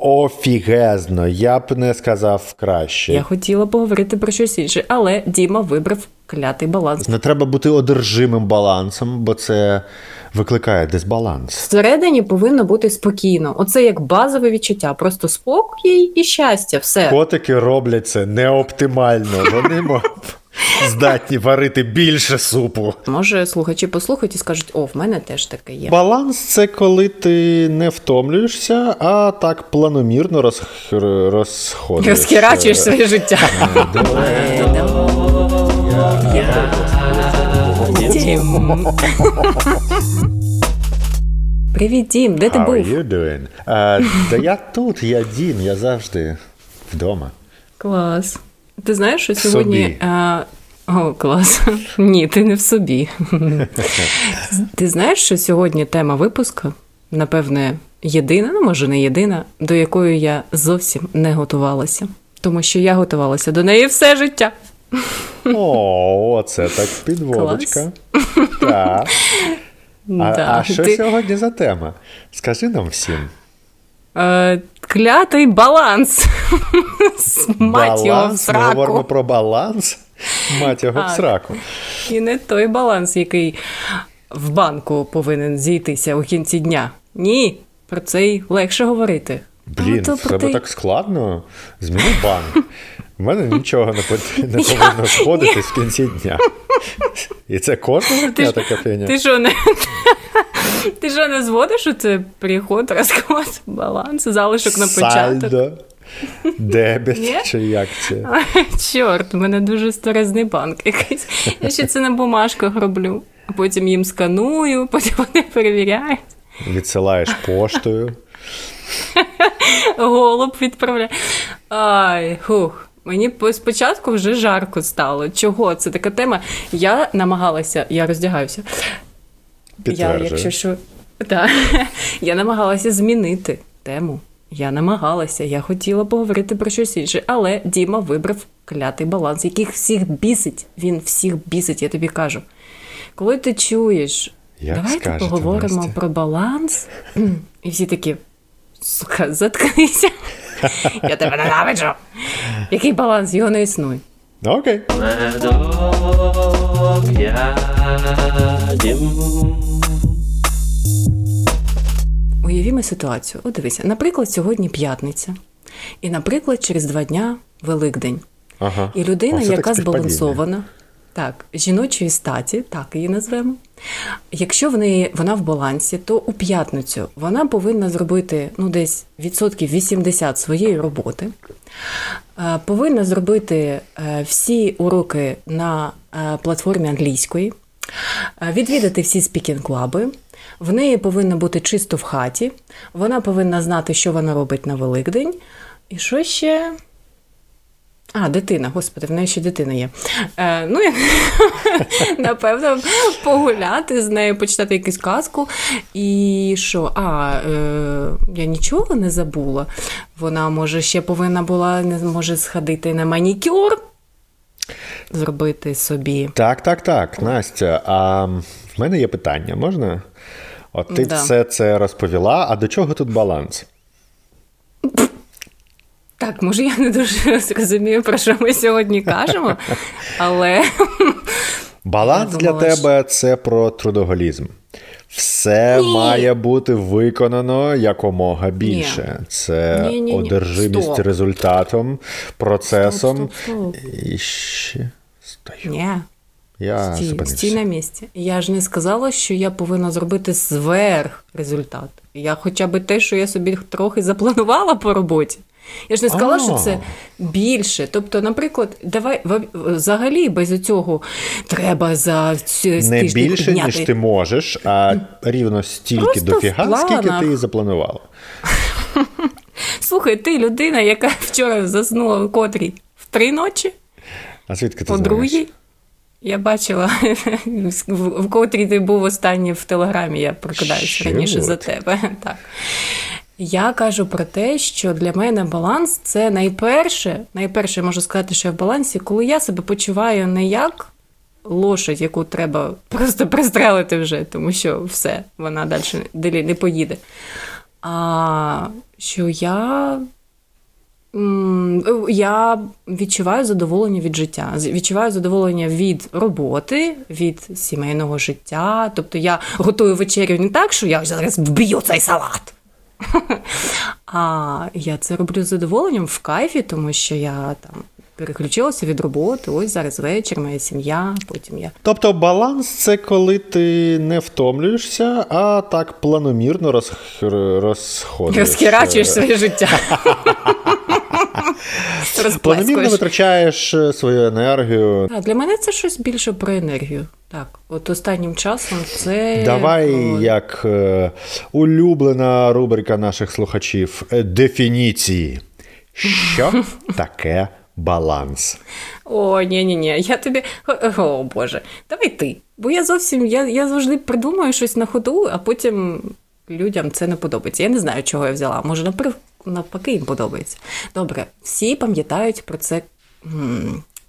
офігезно. Я б не сказав краще. Я хотіла поговорити про щось інше, але Діма вибрав клятий баланс. Не треба бути одержимим балансом, бо це викликає дисбаланс. Всередині повинно бути спокійно. Оце як базове відчуття. Просто спокій і щастя. Все. Котики роблять це неоптимально. Вони здатні варити більше супу. Може, слухачі послухають і скажуть: о, в мене теж таке є. Баланс це коли ти не втомлюєшся, а так планомірно роз... розходишся. Розхерачуєш своє життя. Привіт, Дім, де ти How був? you doing? Та я тут, я Дім, я завжди вдома. Клас. Ти знаєш, що сьогодні. собі. О, клас. Ні, ти не в собі. Ти знаєш, що сьогодні тема випуска, напевне, єдина, ну може не єдина, до якої я зовсім не готувалася. Тому що я готувалася до неї все життя. О, це так підводочка. Так. А, Да, а що ти- сьогодні за тема? Скажи нам всім. Е, клятий баланс. Мать його в баланс, ми говоримо про баланс. Мать його в сраку. І не той баланс, який в банку повинен зійтися у кінці дня. Ні, про це й легше говорити. Блін, в тебе те- так складно. Зміни банк. У мене нічого не, повинно сходитись в кінці дня. І це кожного дня така фігня. Ти що не. Ти що не зводиш у це приход, розклад, баланс, залишок на початок? Сальдо, дебет, чи як це? Чорт, у мене дуже старезний банк якийсь. Я ще це на бумажках роблю. А потім їм сканую, потім вони перевіряють. Відсилаєш поштою. Голуб відправляє. Ай, хух. Мені спочатку вже жарко стало. Чого? Це така тема. Я намагалася, я роздягаюся. Я, якщо що, так, я намагалася змінити тему. Я намагалася, я хотіла поговорити про щось інше, але Діма вибрав клятий баланс, яких всіх бісить. Він всіх бісить, я тобі кажу. Коли ти чуєш, Як давайте скажете, поговоримо Настя. про баланс, і всі такі. Сука, заткнися. Я тебе ненавиджу. Який баланс? Його не існує. Ну, Окей. Ядем. Уявімо ситуацію. От дивися, наприклад, сьогодні п'ятниця, і, наприклад, через два дня Великдень. Ага. І людина, О, яка збалансована, так, жіночої статі, так її назвемо. Якщо в неї вона в балансі, то у п'ятницю вона повинна зробити ну, десь відсотків 80 своєї роботи. Е, Повинна зробити е, всі уроки на е, платформі англійської, відвідати всі speaking club и. В неї повинно бути чисто в хаті. Вона повинна знати, що вона робить на Великдень. І що ще? А, дитина, господи, в неї ще дитина є. Е, ну, я, напевно, погуляти з нею, почитати якусь казку. І що? А, е, я нічого не забула. Вона, може, ще повинна була, не може сходити на манікюр, зробити собі. Так, так, так, Настя. А в мене є питання, можна? От ти Да. все це розповіла, а до чого тут баланс? Так, може, я не дуже розумію, про що ми сьогодні кажемо, але Баланс для тебе це про трудоголізм. Все має бути виконано якомога більше. Це Ні-ні-ні. одержимість Стоп. результатом, процесом. Стоп, стоп, стоп. І ще стою. ні. Я Стій, стій на місці. Я ж не сказала, що я повинна зробити зверх результат. Я хоча б те, що я собі трохи запланувала по роботі. Я ж не сказала, що це більше. Тобто, наприклад, давай взагалі без цього треба за цю Не більше, підняти. ніж ти можеш, а рівно стільки Просто дофіга, скільки ти запланувала. Слухай, ти людина, яка вчора заснула в котрій в три ночі, А звідки ти по знаєш? другій. Я бачила, в, в котрій ти був останній в телеграмі, я прокидаюся раніше за тебе. Так. Я кажу про те, що для мене баланс це найперше, найперше можу сказати, що я в балансі, коли я себе почуваю не як лошадь, яку треба просто пристрелити вже, тому що все, вона далі не поїде. а що я. Я відчуваю задоволення від життя, відчуваю задоволення від роботи, від сімейного життя. Тобто я готую вечерю не так, що я зараз вб'ю цей салат. А я це роблю з задоволенням в кайфі, тому що я там переключилася від роботи. Ось зараз вечір, моя сім'я. Потім я. Тобто баланс це коли ти не втомлюєшся, а так планомірно роз... розходишся. Розхерачуєш своє життя. Планомірно витрачаєш е, свою енергію. Так, Для мене це щось більше про енергію. Так, от останнім часом це. Давай, як е, улюблена рубрика наших слухачів, е, дефініції. Що таке баланс? О, ні ні ні я тобі. О Боже, давай ти. Бо я зовсім я, я завжди придумаю щось на ходу, а потім людям це не подобається. Я не знаю, чого я взяла. Може, наприклад навпаки їм подобається. Добре, всі пам'ятають про це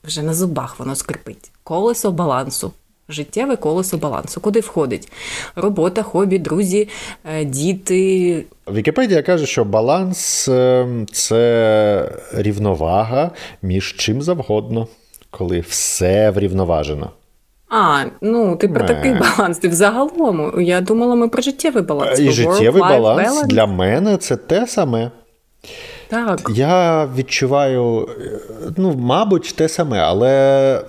вже на зубах воно скрипить. Колесо балансу. Життєве колесо балансу. Куди входить? Робота, хобі, друзі, е, діти. Вікіпедія каже, що баланс е, це рівновага між чим завгодно, коли все врівноважено. А, ну ти про такий баланс. Ти взагалом. Я думала, ми про життєвий баланс. І життєвий баланс balance. для мене це те саме. Так. Я відчуваю, ну, мабуть, те саме, але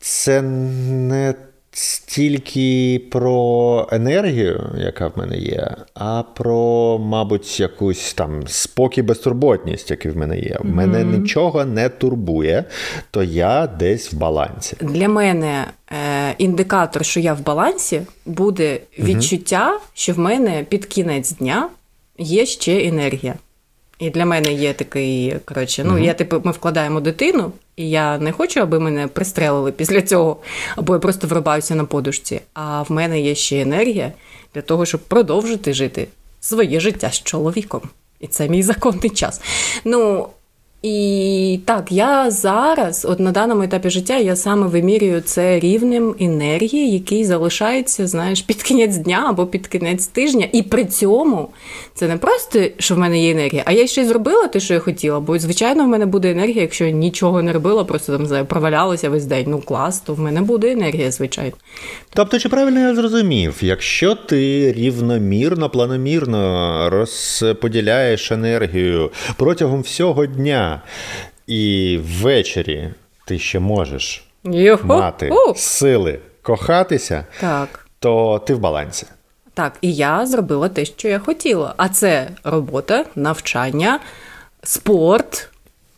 це не стільки про енергію, яка в мене є, а про, мабуть, якусь там спокій, безтурботність, яка в мене є. Mm-hmm. мене нічого не турбує, то я десь в балансі. Для мене е, індикатор, що я в балансі, буде відчуття, mm-hmm. що в мене під кінець дня є ще енергія. І для мене є такий, коротше, ну, mm я типу, ми вкладаємо дитину, і я не хочу, аби мене пристрелили після цього, або я просто врубаюся на подушці. А в мене є ще енергія для того, щоб продовжити жити своє життя з чоловіком. І це мій законний час. Ну, і так, я зараз, от на даному етапі життя, я саме вимірюю це рівнем енергії, який залишається, знаєш, під кінець дня або під кінець тижня. І при цьому це не просто, що в мене є енергія, а я ще й зробила те, що я хотіла. Бо, звичайно, в мене буде енергія, якщо я нічого не робила, просто там знаю, провалялася весь день. Ну клас, то в мене буде енергія, звичайно. Тобто, чи правильно я зрозумів, якщо ти рівномірно, планомірно розподіляєш енергію протягом всього дня і ввечері ти ще можеш Йо-ху. мати У. сили кохатися, так. то ти в балансі. Так, і я зробила те, що я хотіла. А це робота, навчання, спорт,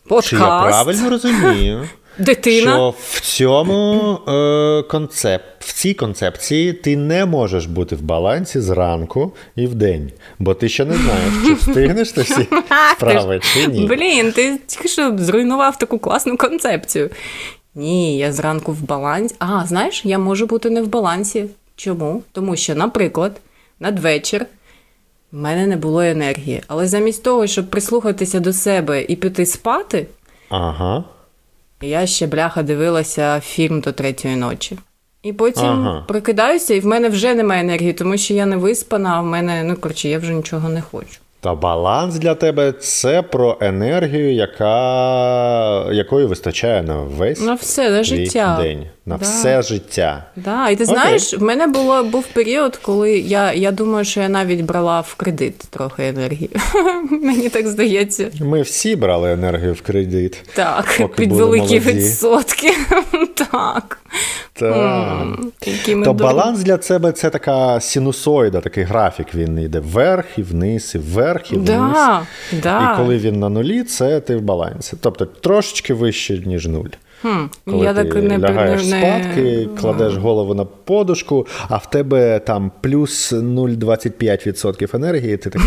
подкаст. Чи я правильно розумію? Дитина. Що в цьому е, концеп... в цій концепції ти не можеш бути в балансі зранку і в день, бо ти ще не знаєш, чи встигнеш ти всі справи, чи ні. Блін, ти тільки що зруйнував таку класну концепцію. Ні, я зранку в балансі. А, знаєш, я можу бути не в балансі. Чому? Тому що, наприклад, надвечір в мене не було енергії. Але замість того, щоб прислухатися до себе і піти спати. Ага. Я ще бляха дивилася фільм до третьої ночі. І потім ага. прокидаюся, і в мене вже немає енергії, тому що я не виспана, а в мене, ну коротше, я вже нічого не хочу. Та баланс для тебе це про енергію, яка якої вистачає на весь на все на життя. день. На да. все життя. Да. І ти Окей. знаєш, в мене було був період, коли я я думаю, що я навіть брала в кредит трохи енергії. Мені так здається. Ми всі брали енергію в кредит. Так, під великі відсотки. Так. Так. То баланс для тебе це така синусоїда, такий графік. Він йде вверх і вниз, і вверх, і вниз. Да, да. І коли він на нулі, це ти в балансі. Тобто трошечки вище, ніж нуль. Хм, Коли я ти так не, лягаєш не, спадки, кладеш голову на подушку, а в тебе там плюс 0,25% енергії, ти така,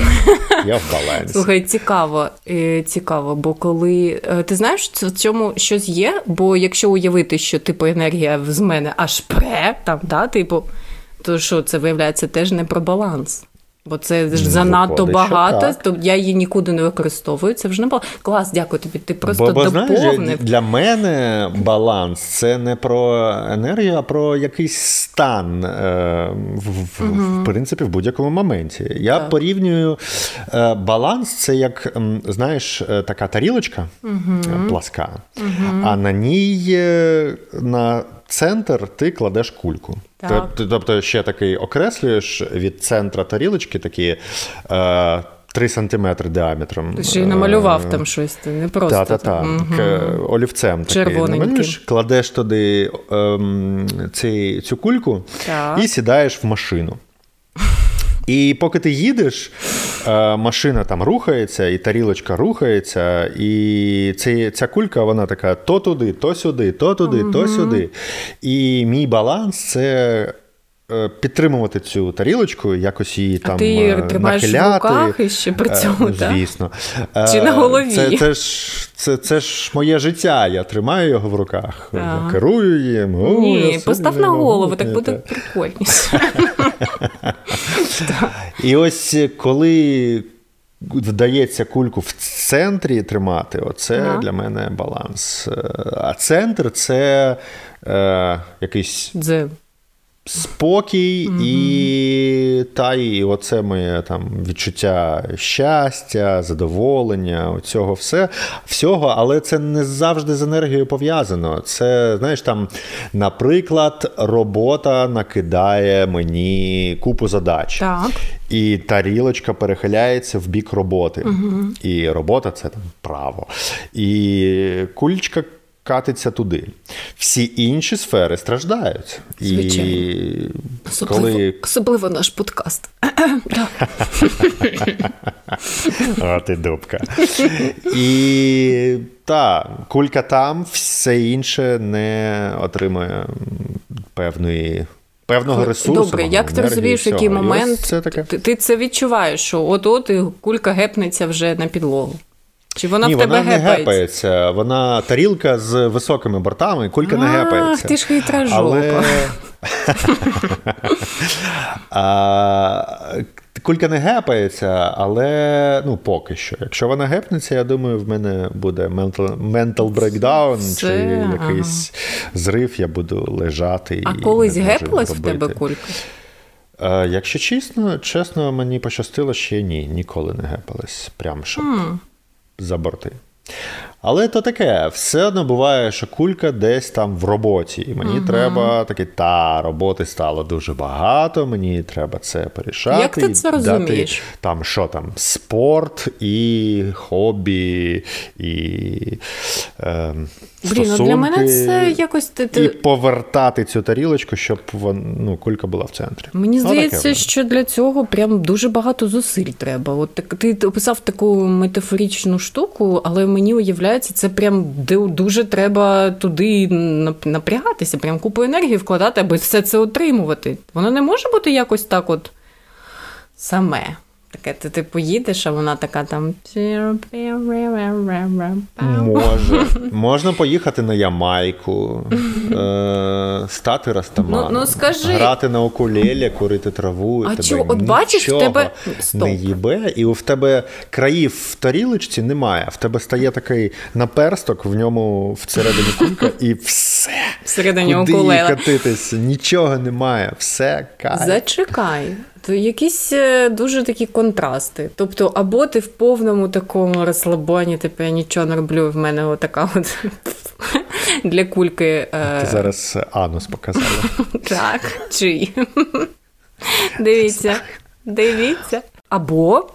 я в балансі. Слухай, цікаво, е, цікаво, бо коли е, ти знаєш, в цьому щось є, бо якщо уявити, що типу енергія з мене аж пре, там, да, типу, то що це виявляється теж не про баланс. Бо це ж занадто Виходить, багато, то я її нікуди не використовую. Це вже не було. Клас, дякую тобі. Ти просто бо, бо, доповнив. Знаєш, для мене баланс це не про енергію, а про якийсь стан е, в, угу. в принципі в будь-якому моменті. Я так. порівнюю е, баланс, це як знаєш, е, така тарілочка угу. пласка, угу. а на ній на центр ти кладеш кульку. Так. Тобто ще такий окреслюєш від центра тарілочки такі. Е, 3 сантиметри діаметром. Ти ще й намалював е, там щось, ти не просто. Так, так. Олівцем такий кладеш туди ем, цей, цю кульку так. і сідаєш в машину. І поки ти їдеш, е, машина там рухається, і тарілочка рухається, і ця, ця кулька, вона така то туди, то сюди, то туди, угу. то сюди. І мій баланс це. Е, підтримувати цю тарілочку, якось її там ти е, тримаєш нахиляти. в руках і ще при цьому, звісно. Чи на голові? Це це, ж це, це ж моє життя. Я тримаю його в руках, ага. керую їм. О, Ні, постав на голову, так буде прикольніше. І ось коли вдається кульку в центрі тримати, оце ага. для мене баланс. А центр це е, якийсь. Дзен спокій mm і та і оце моє там відчуття щастя, задоволення, цього все, всього, але це не завжди з енергією пов'язано. Це, знаєш, там, наприклад, робота накидає мені купу задач. Так. І тарілочка перехиляється в бік роботи. Угу. І робота це там право. І кульчка катиться туди. Всі інші сфери страждають. Звичайно. І Особливо, коли... Особливо наш подкаст. О, ти дубка. І та, кулька там, все інше не отримує певної. Певного ресурсу. Добре, як ти розумієш, який момент це таке? Ти, ти це відчуваєш, що от-от і кулька гепнеться вже на підлогу. Чи вона Ні, в тебе вона гепається? не гепається. Вона тарілка з високими бортами, кулька а, не гепається. Ах, ти ж хитра. Але... а, Кулька не гепається, але ну поки що. Якщо вона гепнеться, я думаю, в мене буде mental breakdown чи якийсь ага. зрив, я буду лежати. А і колись гепалась в тебе кулька? Якщо чесно, чесно, мені пощастило, ще ні, ніколи не гепалась. Прям щоб. Mm за борти. Але то таке, все одно буває, що кулька десь там в роботі. І мені угу. треба таке, та роботи стало дуже багато, мені треба це порішати. Як ти це розумієш? Там що там, спорт і хобі, і. Е, Блін, ну для мене це якось і повертати цю тарілочку, щоб вон, ну, кулька була в центрі. Мені здається, що для цього прям дуже багато зусиль треба. От так ти описав таку метафоричну штуку, але мені уявляється, це прям дуже треба туди напрягатися, прям купу енергії вкладати, аби все це отримувати. Воно не може бути якось так, от саме. Таке, ти, ти поїдеш, а вона така там. Може. Можна поїхати на Ямайку, е, стати растаманом, ну, ну, скажи. грати на окулелі, курити траву. А тебе чого? От бачиш, в тебе Стоп. не їбе, і в тебе країв в тарілочці немає. В тебе стає такий наперсток, в ньому всередині кулька, і все. Всередині Куди катитись? Нічого немає, все кайф. Зачекай. Якісь е, дуже такі контрасти. Тобто, або ти в повному такому розслабоні, типу я нічого не роблю, в мене отака от для кульки. Е, ти зараз анус показала. Так, чий. Дивіться, дивіться. Або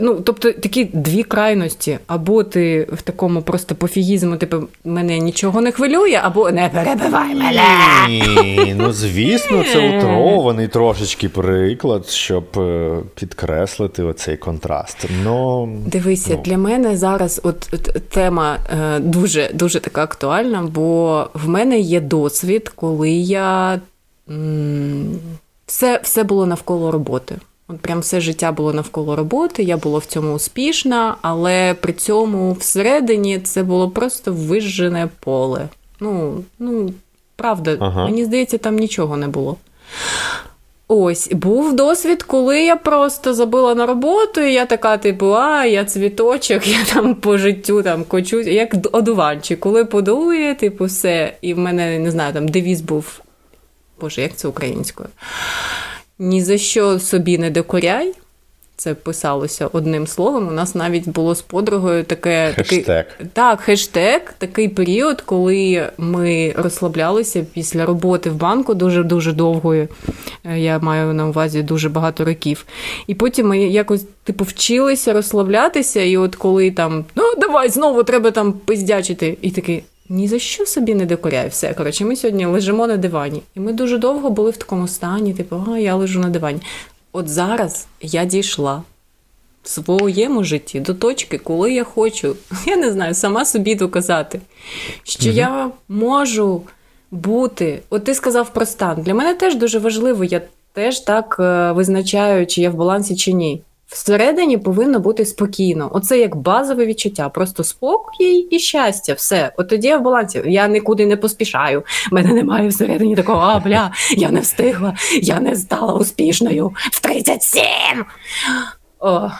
ну, тобто такі дві крайності. Або ти в такому просто пофігізму, типу, мене нічого не хвилює, або не перебивай мене. Ні, Ну, звісно, це утрований трошечки приклад, щоб е, підкреслити оцей контраст. Но, Дивися, ну. для мене зараз от, от тема е, дуже дуже така актуальна, бо в мене є досвід, коли я все, все було навколо роботи. От прям все життя було навколо роботи, я була в цьому успішна, але при цьому всередині це було просто вижжене поле. Ну, ну правда, ага. мені здається, там нічого не було. Ось був досвід, коли я просто забила на роботу, і я така, типу, а я цвіточок, я там по життю там кочусь, як одуванчик. Коли подує, типу, все. І в мене не знаю, там девіз був. Боже, як це українською? Ні за що собі не докоряй. Це писалося одним словом. У нас навіть було з подругою таке хештег. Такий, так, хештег, такий період, коли ми розслаблялися після роботи в банку дуже дуже довгої. Е, я маю на увазі дуже багато років. І потім ми якось типу вчилися розслаблятися, і от коли там ну давай знову треба там пиздячити, і такий. Ні за що собі не докоряй все. Коротше, ми сьогодні лежимо на дивані. І ми дуже довго були в такому стані, типу, а я лежу на дивані. От зараз я дійшла в своєму житті до точки, коли я хочу, я не знаю, сама собі доказати, що угу. я можу бути. От ти сказав про стан. Для мене теж дуже важливо, я теж так е, визначаю, чи я в балансі, чи ні. Всередині повинно бути спокійно. Оце як базове відчуття. Просто спокій і щастя. Все. От тоді я в балансі. Я нікуди не поспішаю. Мене немає всередині такого, а бля, я не встигла, я не стала успішною в 37. О.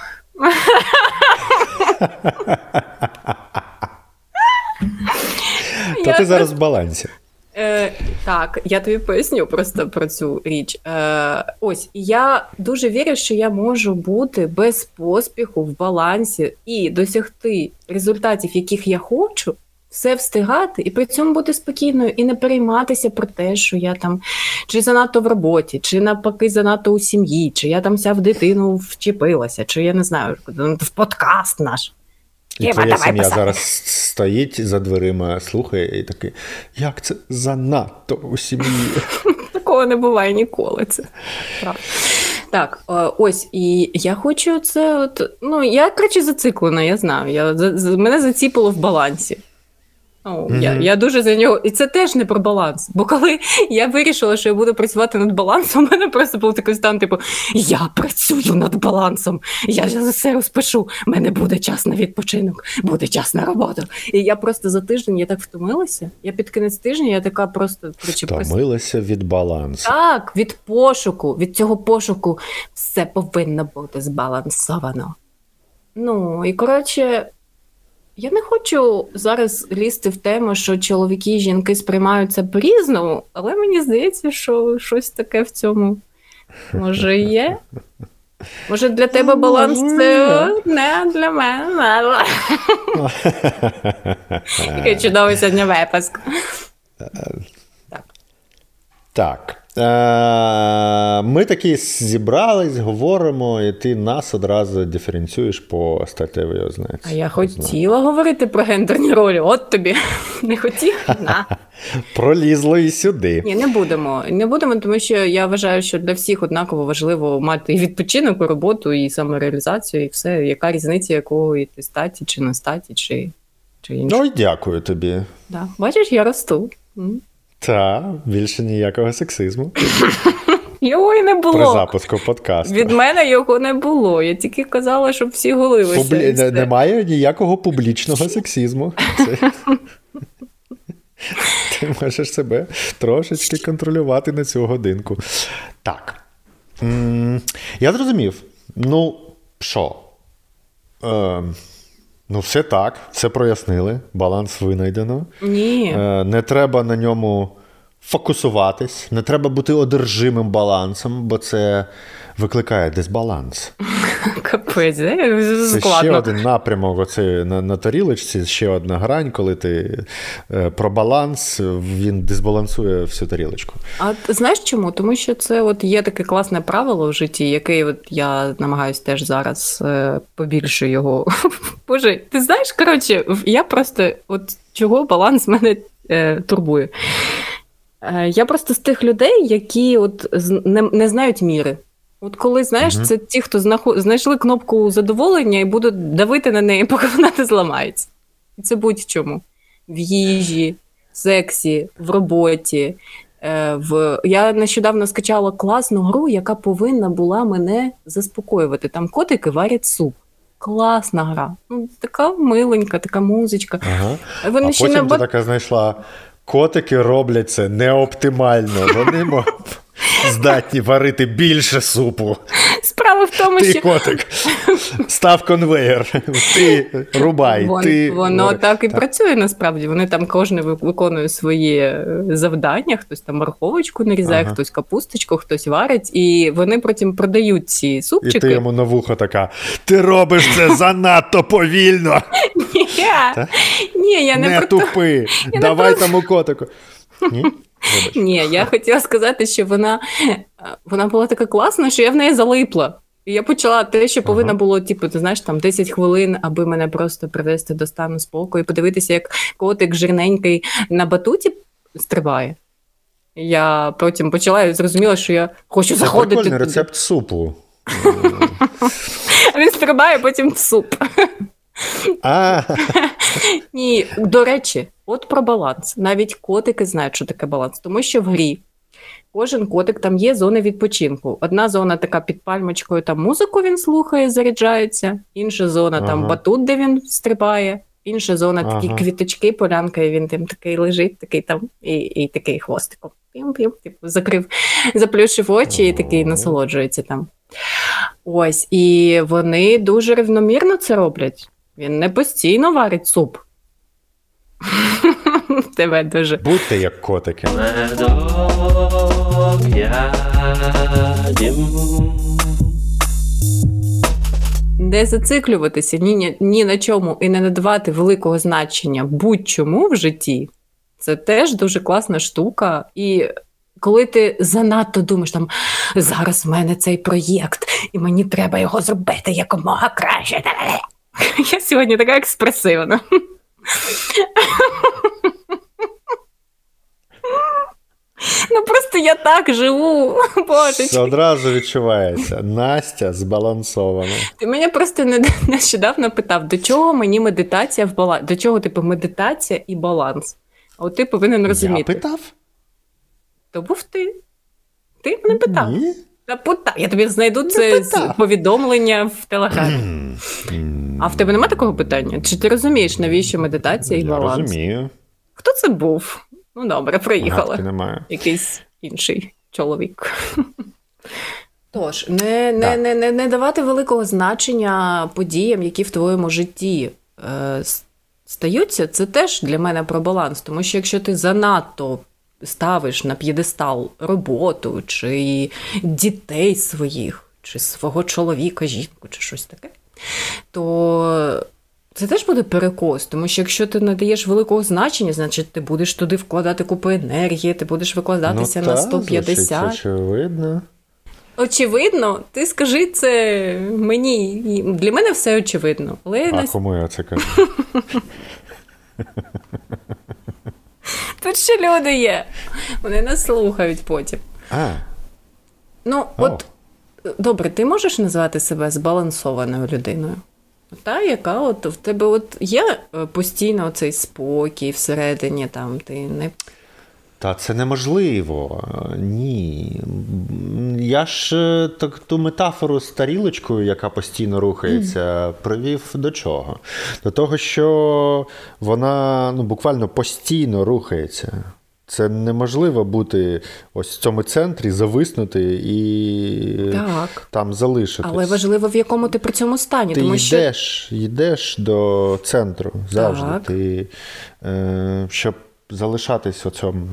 То ти зараз в балансі. Е, Так, я тобі поясню просто про цю річ. Е, Ось я дуже вірю, що я можу бути без поспіху в балансі і досягти результатів, яких я хочу, все встигати, і при цьому бути спокійною і не перейматися про те, що я там чи занадто в роботі, чи навпаки занадто у сім'ї, чи я там вся в дитину вчепилася, чи я не знаю, в подкаст наш. І Єва, твоя сім'я писати. зараз стоїть за дверима, слухає і такий, як це занадто у сім'ї. Такого не буває ніколи. Це правда. Так, ось, і я хочу це. от, Ну, я коротше, зациклена, я знаю. Я, за, Мене заціпило в балансі. О, mm-hmm. Я я дуже за нього. І це теж не про баланс. Бо коли я вирішила, що я буду працювати над балансом, у мене просто був такий стан, типу, я працюю над балансом, я за все розпишу, в мене буде час на відпочинок, буде час на роботу. І я просто за тиждень я так втомилася. Я під кінець тижня я така просто Втомилася від балансу. Так, від пошуку, від цього пошуку все повинно бути збалансовано. Ну і коротше. Я не хочу зараз лізти в тему, що чоловіки і жінки сприймаються по-різному, але мені здається, що щось таке в цьому може є. Може, для тебе баланс це не для мене. Який чудовий сьогодні випуск. Так. Так. Е, ми такі зібрались, говоримо, і ти нас одразу диференціюєш по статевій ознаці. А я хотіла говорити про гендерні ролі. От тобі не хотів? На. Пролізло і сюди. Ні, не будемо. Не будемо, тому що я вважаю, що для всіх однаково важливо мати і відпочинок, і роботу, і самореалізацію, і все. Яка різниця, якої ти статі, чи не статі, чи чи інше. Ну і дякую тобі. Да. Бачиш, я росту. Та, більше ніякого сексизму. Його і не було. При запуску подкасту. Від мене його не було. Я тільки казала, щоб всі голилися. Публі... Не, немає ніякого публічного сексизму. Це... Ти можеш себе трошечки контролювати на цю годинку. Так. Я зрозумів. Ну, що? Е, Ну, все так, все прояснили, баланс винайдено. Ні. Е, не треба на ньому фокусуватись, не треба бути одержимим балансом, бо це викликає дисбаланс. Капець, Це ще один напрямок оцей на на тарілочці, ще одна грань, коли ти е, про баланс, він дисбалансує всю тарілочку. А знаєш чому? Тому що це от є таке класне правило в житті, яке от я намагаюся теж зараз е, побільше його. Боже, ти знаєш, коротше, я просто от чого баланс мене е, турбує. Е, я просто з тих людей, які от не, не знають міри. От коли знаєш, угу. це ті, хто знайшли кнопку задоволення і будуть давити на неї, поки вона не зламається. І це будь-чому. В їжі, в сексі, в роботі. Е, в... Я нещодавно скачала класну гру, яка повинна була мене заспокоювати. Там котики варять суп. Класна гра. Ну, Така миленька, така музичка. Ага. Вони а ще потім не... ти така знайшла. Котики роблять це неоптимально. Вони здатні варити більше супу. Справа в тому, ти, що котик, став конвейер, ти рубай. Вон, ти... Воно так, так і працює насправді. Вони там кожен виконує своє завдання, хтось там морковочку нарізає, ага. хтось капусточку, хтось варить, і вони потім продають ці супчики. І ти йому на вухо така: ти робиш це занадто повільно. Ні, Ні, я не, не про тупи. Давай тому котику. Ні? Ні, я хотіла сказати, що вона вона була така класна, що я в неї залипла. І я почала те, що повинно було, типу, ти знаєш, там 10 хвилин, аби мене просто привести до стану спокою, подивитися, як котик жирненький на батуті стрибає. Я потім почала і зрозуміла, що я хочу Це заходити. Це рецепт супу. Він стрибає, потім в суп. А. Ні, до речі, от про баланс. Навіть котики знають, що таке баланс, тому що в грі кожен котик там є зони відпочинку. Одна зона така під пальмочкою, там музику він слухає, заряджається, інша зона ага. там батут, де він стрибає, інша зона ага. такі квіточки, полянка, і він там такий лежить, такий там, і і такий хвостиком. Пім-пім, типу, закрив, заплющив очі і такий насолоджується там. Ось, і вони дуже рівномірно це роблять. Він не постійно варить суп. Тебе дуже. Будьте як котики. Не зациклюватися ні, ні на чому і не надавати великого значення будь-чому в житті. Це теж дуже класна штука. І коли ти занадто думаєш, там зараз в мене цей проєкт, і мені треба його зробити якомога краще. Я сьогодні така експресивна. Ну просто я так живу. Боже. Одразу відчувається. Настя збалансована. Ти мене просто нещодавно питав, до чого мені медитація в балансі? До чого, типу, медитація і баланс? А от ти повинен розуміти. Я питав? То був ти. Ти мене питав. Ні. Та Я тобі знайду це повідомлення в телеграмі. а в тебе немає такого питання? Чи ти розумієш, навіщо медитація і баланс? Я розумію. Хто це був? Ну добре, приїхали. немає. Якийсь інший чоловік. Тож, не не, не, не, не давати великого значення подіям, які в твоєму житті е, стаються, це теж для мене про баланс. Тому що якщо ти занадто ставиш на п'єдестал роботу, чи дітей своїх, чи свого чоловіка, жінку, чи щось таке, то це теж буде перекос, тому що якщо ти надаєш великого значення, значить ти будеш туди вкладати купу енергії, ти будеш викладатися ну, на 150. Та, очевидно. Очевидно, ти скажи це мені. Для мене все очевидно. Але А кому я це кажу? Тут ще люди є. Вони нас слухають потім. А. Ну, от добре, ти можеш назвати себе збалансованою людиною? Та, яка от в тебе от є е, постійно цей спокій всередині, там ти не. Та це неможливо. Ні. Я ж е, так ту метафору з тарілочкою, яка постійно рухається, mm. привів до чого? До того, що вона ну, буквально постійно рухається. Це неможливо бути ось в цьому центрі, зависнути і так. там залишитись. Але важливо, в якому ти при цьому стані. Ти тому йдеш, що... йдеш до центру завжди. Так. Ти, е, Щоб залишатись оцьом,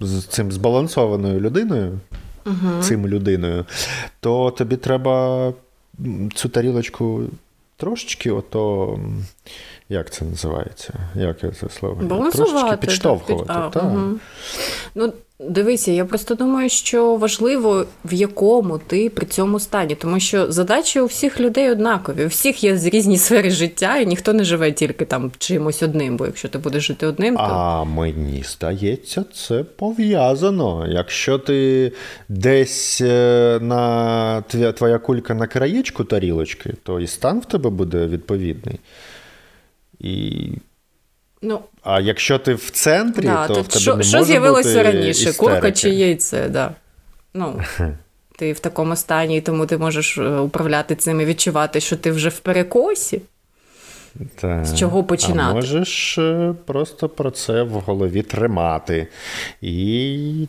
з цим збалансованою людиною, угу. цим людиною, то тобі треба цю тарілочку трошечки ото. Як це називається? Як це слово? Балансувати. Трошечки підштовхувати. Так, під... а, угу. Ну, Дивися, я просто думаю, що важливо, в якому ти при цьому стані, тому що задачі у всіх людей однакові. У всіх є різні сфери життя, і ніхто не живе тільки там чимось одним. Бо якщо ти будеш жити одним, то а мені здається, це пов'язано. Якщо ти десь е, на твоя, твоя кулька на краєчку тарілочки, то і стан в тебе буде відповідний. І Ну, А якщо ти в центрі, да, то, то в тебе що, не що може з'явилося бути раніше? істерики. Курка чи яйце? Да. Ну, Ти в такому стані, і тому ти можеш е, управляти цим і відчувати, що ти вже в перекосі. Так. З чого починати? А можеш е, просто про це в голові тримати і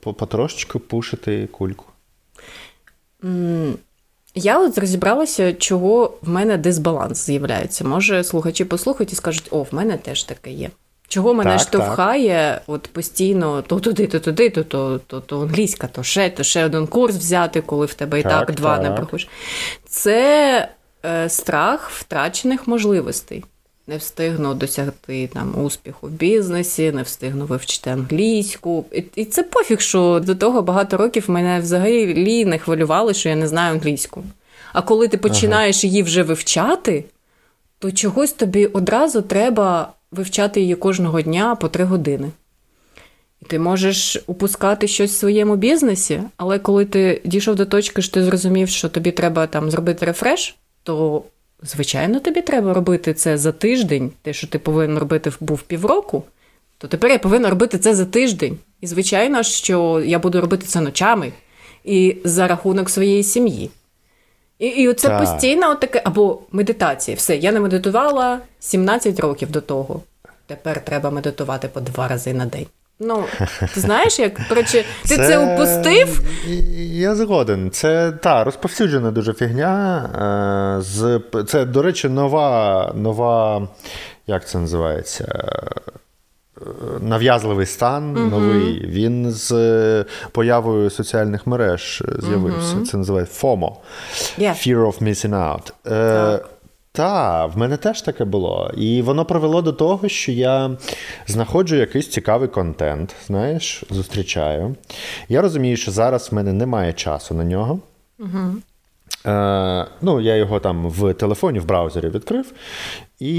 потрошечку пушити кульку. Я от розібралася, чого в мене дисбаланс з'являється. Може, слухачі послухають і скажуть, о, в мене теж таке є. Чого мене так, штовхає так. от постійно то туди, то туди, то то, то, то англійська, то ще, то ще один курс взяти, коли в тебе і так, так два не проходиш. Це е, страх втрачених можливостей. Не встигну досягти там успіху в бізнесі, не встигну вивчити англійську. І, і це пофіг, що до того багато років мене взагалі не хвилювало, що я не знаю англійську. А коли ти починаєш ага. її вже вивчати, то чогось тобі одразу треба вивчати її кожного дня по три години. І ти можеш упускати щось в своєму бізнесі, але коли ти дійшов до точки, що ти зрозумів, що тобі треба там зробити рефреш, то, звичайно, тобі треба робити це за тиждень, те, що ти повинен робити був півроку, то тепер я повинна робити це за тиждень. І, звичайно, що я буду робити це ночами і за рахунок своєї сім'ї. І і оце так. постійно таке, або медитація. Все, я не медитувала 17 років до того. Тепер треба медитувати по два рази на день. Ну, ти знаєш, як коротше, ти це, це упустив? Я згоден. Це та розповсюджена дуже фігня. Е, з, Це, до речі, нова, нова, як це називається? нав'язливий стан uh-huh. новий. Він з появою соціальних мереж з'явився. Uh-huh. Це називається FOMO. Yeah. Fear of Missing Out. Е, та, в мене теж таке було. І воно привело до того, що я знаходжу якийсь цікавий контент, знаєш, зустрічаю. Я розумію, що зараз в мене немає часу на нього. Угу. Е, Ну, я його там в телефоні, в браузері відкрив, і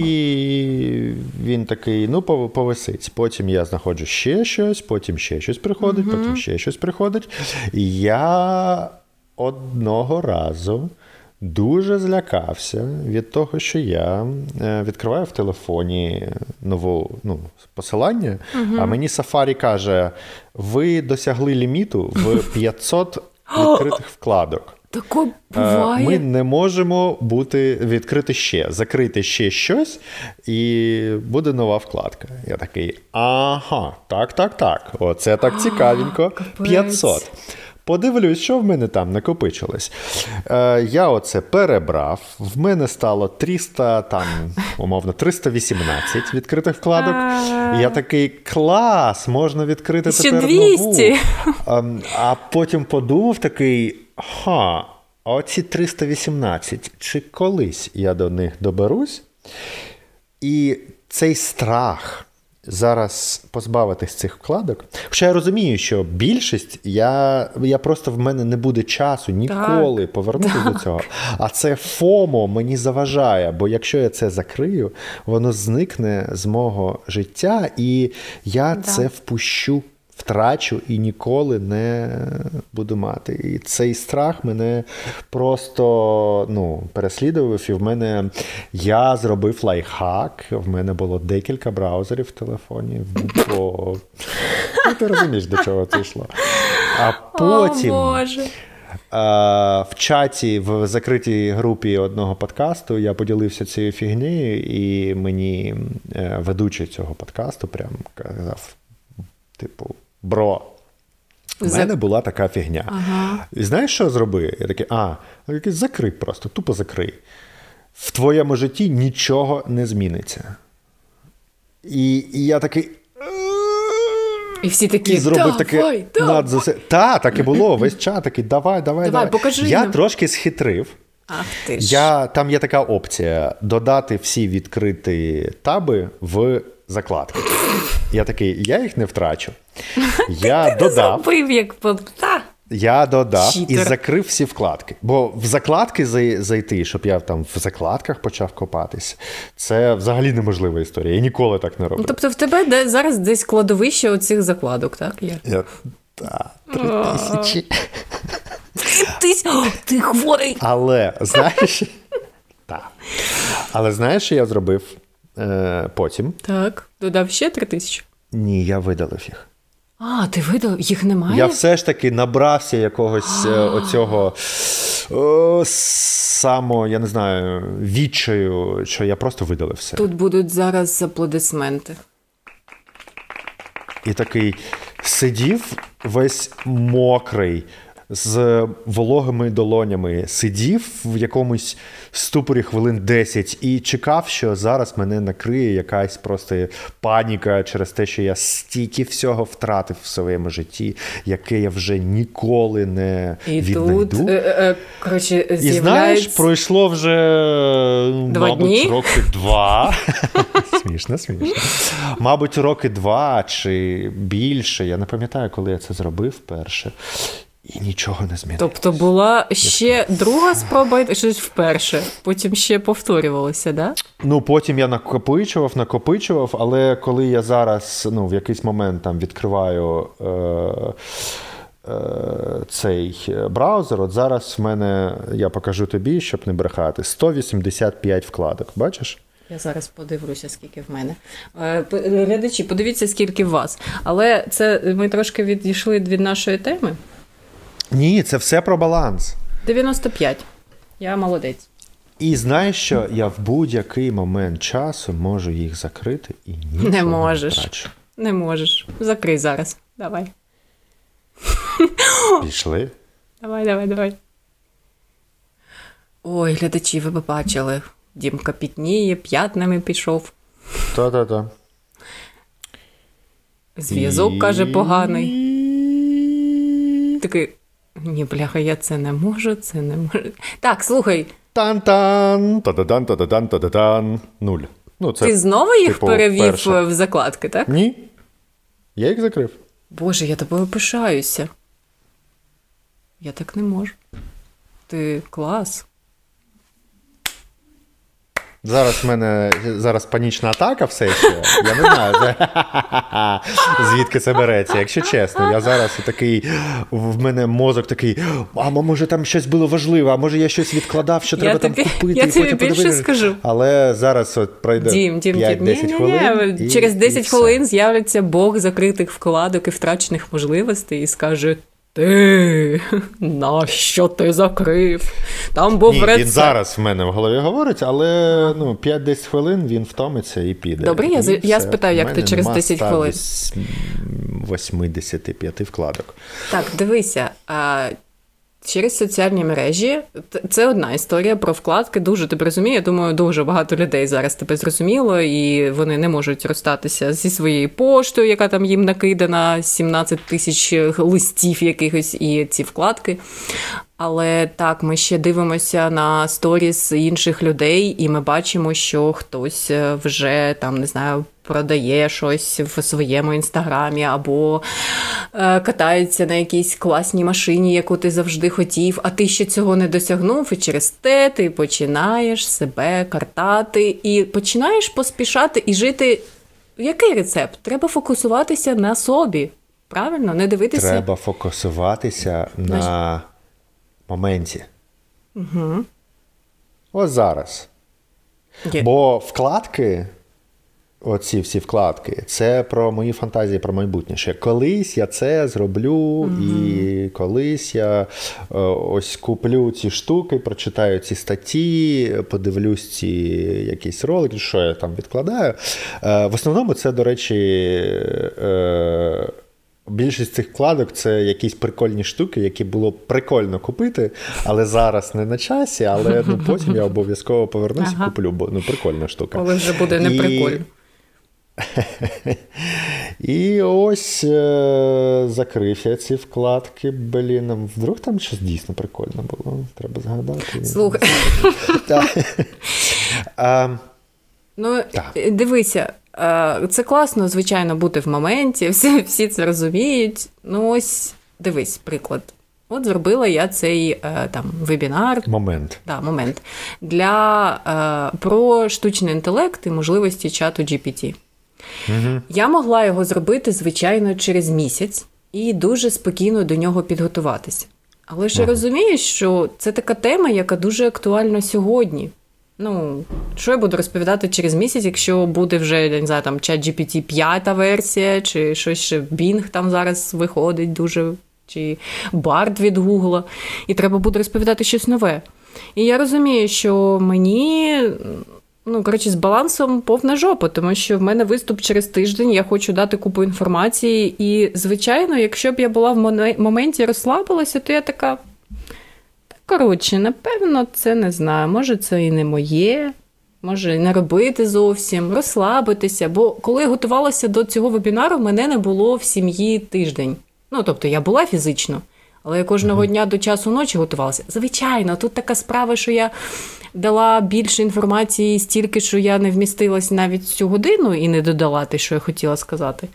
він такий: ну, повисить. Потім я знаходжу ще щось, потім ще щось приходить, угу. потім ще щось приходить. І я одного разу. Дуже злякався від того, що я е, відкриваю в телефоні нову ну, посилання, uh а мені Safari каже: ви досягли ліміту в 500 відкритих вкладок. Тако е, буває. Ми не можемо бути відкрити ще, закрити ще щось, і буде нова вкладка. Я такий, ага, так, так, так. Оце так цікавенько. 500. Подивлюсь, що в мене там накопичилось. Е, Я оце перебрав. В мене стало 300, там, умовно, 318 відкритих вкладок. І я такий клас, можна відкрити Ще тепер 200. нову. А, ем, а потім подумав такий. Ха, а оці 318, чи колись я до них доберусь? І цей страх зараз позбавитись цих вкладок. Хоча я розумію, що більшість я я просто в мене не буде часу ніколи так, повернутися так. до цього. А це FOMO мені заважає, бо якщо я це закрию, воно зникне з мого життя, і я да. це впущу втрачу і ніколи не буду мати. І цей страх мене просто ну, переслідував. І в мене я зробив лайфхак, в мене було декілька браузерів в телефоні. Бо... Ну, Ти розумієш, до чого це йшло. А потім. О, Боже. В чаті в закритій групі одного подкасту я поділився цією фігнею, і мені е, ведучий цього подкасту прям казав: типу, бро. У мене була така фігня. Ага. І знаєш, що зроби? Я такий, а, закрий просто, тупо закрий. В твоєму житті нічого не зміниться. І і я такий. І всі такі і зробив давай, таке надзасе. Та, так і було. Весь час такий, давай, давай, давай. покажи Я нам. трошки схитрив. Ах ти ж. Я, Там є така опція: додати всі відкриті таби в закладки. Я такий, я їх не втрачу. Я додав. Забив, як. Я додав Читер. і закрив всі вкладки. Бо в закладки зайти, щоб я там в закладках почав копатись, це взагалі неможлива історія. Я ніколи так не роблю. Ну, тобто в тебе де, зараз десь кладовище оцих закладок, так? Я... Так, три тисячі. Ти хворий. Але знаєш. Але знаєш, що я зробив е, потім? Так, додав ще три тисячі. Ні, я видалив їх. А, ти видалив? Їх немає? Я все ж таки набрався якогось е, оцього о, само, я не знаю, відчаю, що я просто видалив все. Тут будуть зараз аплодисменти. І такий сидів весь мокрий з вологими долонями, сидів в якомусь ступорі хвилин 10 і чекав, що зараз мене накриє якась просто паніка через те, що я стільки всього втратив в своєму житті, яке я вже ніколи не і віднайду. Тут, е, е, коротше, і знаєш, пройшло вже два мабуть, дні? роки два. Смішно, смішно. Мабуть, роки два чи більше. Я не пам'ятаю, коли я це зробив перше. І нічого не змінилося. Тобто була ще друга спроба, щось вперше, потім ще повторювалося, да? Ну, потім я накопичував, накопичував, але коли я зараз ну, в якийсь момент там відкриваю е, е, цей браузер, от зараз в мене, я покажу тобі, щоб не брехати, 185 вкладок. Бачиш? Я зараз подивлюся, скільки в мене. Е, Глядачі, подивіться, скільки в вас. Але це ми трошки відійшли від нашої теми. Ні, це все про баланс. 95. Я молодець. І знаєш що? Я в будь-який момент часу можу їх закрити і нічого Не можеш. втрачу. Не можеш. Закрий зараз. Давай. Пішли. Давай, давай, давай. Ой, глядачі, ви б бачили. Дімка пітніє, п'ятнами пішов. Та-та-та. Зв'язок, каже, поганий. Такий. Ні, бляха, я це не можу, це не можу. Так, слухай, Тан-тан, та-да-дан, та-да-дан, та-да-дан. Нуль. Ну, це, ти знову їх типу, перевів перше. в закладки, так? Ні. Я їх закрив. Боже, я тобою пишаюся. Я так не можу. Ти клас. Зараз в мене зараз панічна атака все ще. Я не знаю, звідки це береться. Якщо чесно, я зараз такий, в мене мозок такий, а може там щось було важливе, а може я щось відкладав, що Я треба там тобі- купити. я і тобі потім більше скажу. Але зараз от пройде Дім, дім, 5-10 дім. хвилин. і- Через і 10 все. хвилин з'являться Бог закритих вкладок і втрачених можливостей і скаже: Ти нащо ти закрив? Там був Ні, він рецепт. зараз в мене в голові говорить, але ну, 5-10 хвилин він втомиться і піде. Добре, я І я все. спитаю, як ти через 10 хвилин. 185 вкладок. Так, дивися. А, через соціальні мережі це одна історія про вкладки. Дуже тебе розумію. Я думаю, дуже багато людей зараз тебе зрозуміло, і вони не можуть розстатися зі своєю поштою, яка там їм накидана, 17 тисяч листів якихось і ці вкладки. Але так, ми ще дивимося на сторіс інших людей, і ми бачимо, що хтось е, вже там не знаю. Продає щось в своєму інстаграмі, або е, катається на якійсь класній машині, яку ти завжди хотів, а ти ще цього не досягнув, і через те ти починаєш себе картати і починаєш поспішати і жити. Який рецепт? Треба фокусуватися на собі. Правильно, не дивитися. Треба фокусуватися на моменті. Угу. Ось зараз. Є. Бо вкладки, оці всі вкладки, це про мої фантазії про майбутнє. Ще колись я це зроблю, і колись я е, ось куплю ці штуки, прочитаю ці статті, подивлюсь ці якісь ролики, що я там відкладаю. Е, В основному це, до речі, е, Більшість цих вкладок це якісь прикольні штуки, які було прикольно купити, але зараз не на часі. Але ну потім я обов'язково повернусь Ага. і куплю, бо ну прикольна штука. Коли вже буде не І-. І ось е- закрив я ці вкладки. Блін, вдруг там щось дійсно прикольно було. Треба згадати. Слухай, ну дивися, е, це класно, звичайно, бути в моменті, всі, всі це розуміють. Ну, ось дивись, приклад. От зробила я цей е, там вебінар, момент. да, момент для е, про штучний інтелект і можливості чату GPT. Я могла його зробити, звичайно, через місяць і дуже спокійно до нього підготуватися. Але ж я розумію, що це така тема, яка дуже актуальна сьогодні. Ну, що я буду розповідати через місяць, якщо буде вже я не знаю, там чат GPT 5 версія, чи щось ще Bing там зараз виходить дуже, чи Bard від Google, і треба буде розповідати щось нове. І я розумію, що мені Ну, коротше, з балансом повна жопа, тому що в мене виступ через тиждень, я хочу дати купу інформації. І, звичайно, якщо б я була в моменті розслабилася, то я така. Коротше, напевно, це не знаю. Може, це і не моє, може, і не робити зовсім, розслабитися. Бо коли я готувалася до цього вебінару, мене не було в сім'ї тиждень. Ну, тобто, я була фізично, але я кожного дня до часу ночі готувалася. Звичайно, тут така справа, що я дала більше інформації стільки, що я не вмістилась навіть цю годину і не додала те, що я хотіла сказати.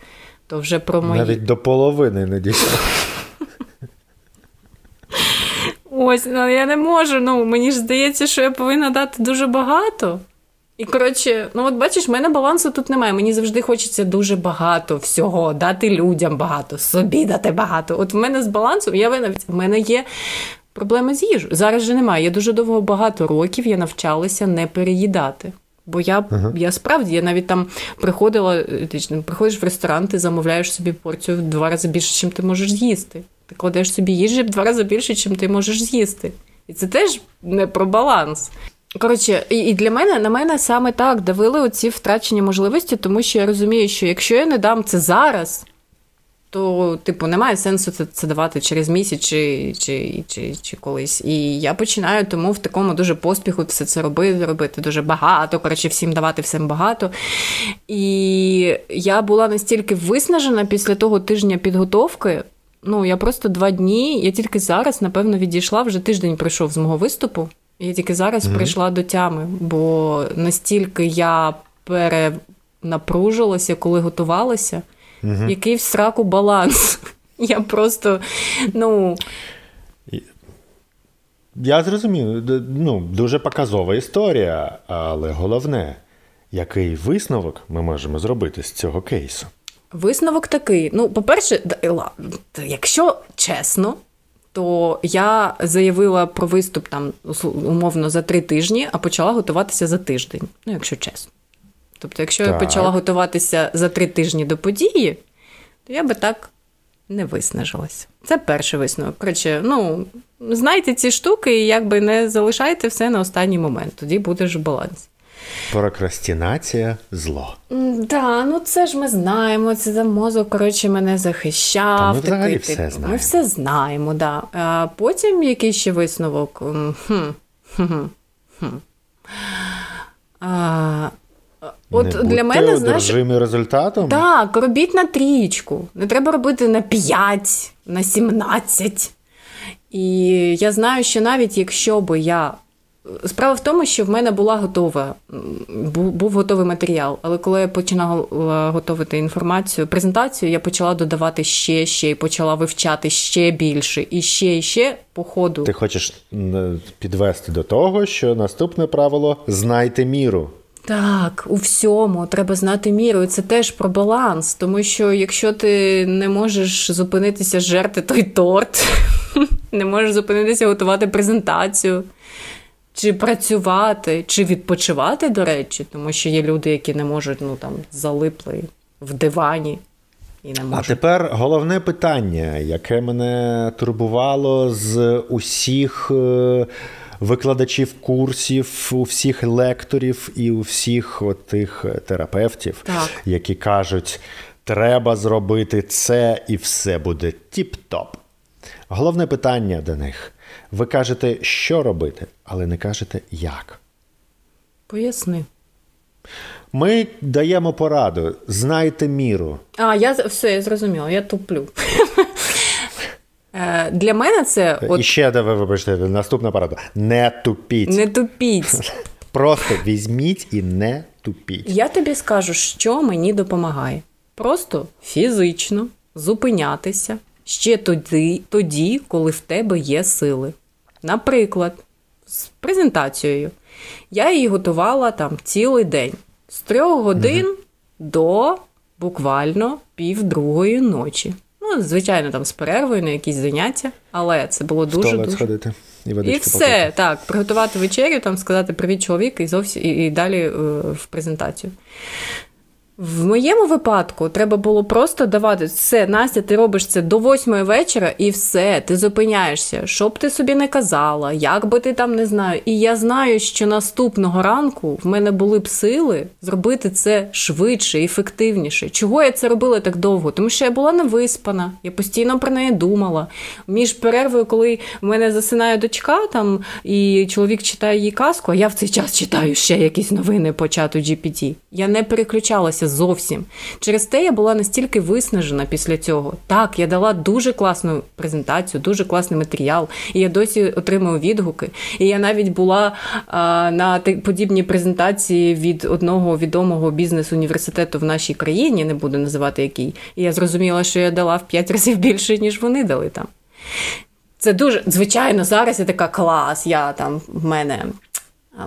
То вже про мої... Навіть до половини не дійшла. Ось, ну я не можу. Ну, Мені ж здається, що я повинна дати дуже багато. І, коротше, ну от бачиш, в мене балансу тут немає. Мені завжди хочеться дуже багато всього, дати людям багато, собі дати багато. От в мене з балансом, я навіть в мене є проблеми з їжею. Зараз же немає. Я дуже довго багато років я навчалася не переїдати. Бо я uh-huh. я справді я навіть там приходила, е, ти приходиш в ресторан, ти замовляєш собі порцію в два рази більше, ніж ти можеш з'їсти. Ти кладеш собі їжі в два рази більше, ніж ти можеш з'їсти. І це теж не про баланс. Коротше, і, і для мене на мене саме так давили оці втрачені можливості, тому що я розумію, що якщо я не дам це зараз, то, типу, немає сенсу це це давати через місяць чи чи, чи, чи колись. І я починаю тому в такому дуже поспіху все це робити, робити дуже багато, коротше, всім давати всім багато. І я була настільки виснажена після того тижня підготовки. Ну, я просто два дні, я тільки зараз, напевно, відійшла, вже тиждень пройшов з мого виступу. Я тільки зараз mm-hmm. прийшла до тями, бо настільки я перенапружилася, коли готувалася, mm-hmm. який в сраку баланс. Я просто, ну. Я зрозумів, ну, дуже показова історія, але головне, який висновок ми можемо зробити з цього кейсу? Висновок такий: ну, по-перше, якщо чесно, то я заявила про виступ там умовно за три тижні, а почала готуватися за тиждень. Ну, якщо чесно. Тобто, якщо так. я почала готуватися за три тижні до події, то я би так не виснажилася. Це перший висновок. Коротше, ну, знайте ці штуки і якби не залишайте все на останній момент. Тоді будеш в балансі. Прокрастинація зло. Так, да, ну це ж ми знаємо. Це за мозок, коротше, мене захищав. Та ми взагалі такий, все знаємо. Ми все знаємо, да. А потім який ще висновок. Хм, хм, хм. А, От Не для мене знаєш, результатом? Так, робіть на трічку. Не треба робити на 5, на 17. І я знаю, що навіть якщо би я Справа в тому, що в мене була готова, був, готовий матеріал, але коли я починала готувати інформацію, презентацію, я почала додавати ще, ще і почала вивчати ще більше і ще, і ще по ходу. Ти хочеш підвести до того, що наступне правило знайте міру. Так, у всьому треба знати міру. І це теж про баланс, тому що якщо ти не можеш зупинитися жерти той торт, не можеш зупинитися готувати презентацію. Чи працювати, чи відпочивати, до речі, тому що є люди, які не можуть ну там залипли в дивані і не. А тепер головне питання, яке мене турбувало з усіх е, викладачів курсів, у всіх лекторів і у всіх тих терапевтів, так. які кажуть, треба зробити це, і все буде тіп-топ. Головне питання до них. Ви кажете, що робити, але не кажете як. Поясни. Ми даємо пораду. Знайте міру. А, я все, я зрозуміла, я туплю. Е, для мене це. От... І ще ви вибачте, наступна порада. Не тупіть. Не тупіть. Просто візьміть і не тупіть. Я тобі скажу, що мені допомагає. Просто фізично зупинятися, ще тоді, тоді, коли в тебе є сили. Наприклад, з презентацією. Я її готувала там цілий день з трьох годин угу. до буквально півдругої ночі. Ну, звичайно, там з перервою на якісь заняття, але це було дуже дуже сходити. І і все попити. так, приготувати вечерю, там сказати привіт, чоловік, і зовсім і, і далі е, в презентацію. В моєму випадку треба було просто давати все, Настя, ти робиш це до восьмої вечора, і все, ти зупиняєшся. Що б ти собі не казала, як би ти там не знаю. І я знаю, що наступного ранку в мене були б сили зробити це швидше, ефективніше. Чого я це робила так довго? Тому що я була невиспана, я постійно про неї думала. Між перервою, коли в мене засинає дочка, там і чоловік читає їй казку, а я в цей час читаю ще якісь новини по чату GPT. Я не переключалася зовсім. Через те я була настільки виснажена після цього. Так, я дала дуже класну презентацію, дуже класний матеріал, і я досі отримую відгуки. І я навіть була а, на подібній презентації від одного відомого бізнес-університету в нашій країні, не буду називати який. І я зрозуміла, що я дала в п'ять разів більше, ніж вони дали там. Це дуже звичайно, зараз я така клас. Я там в мене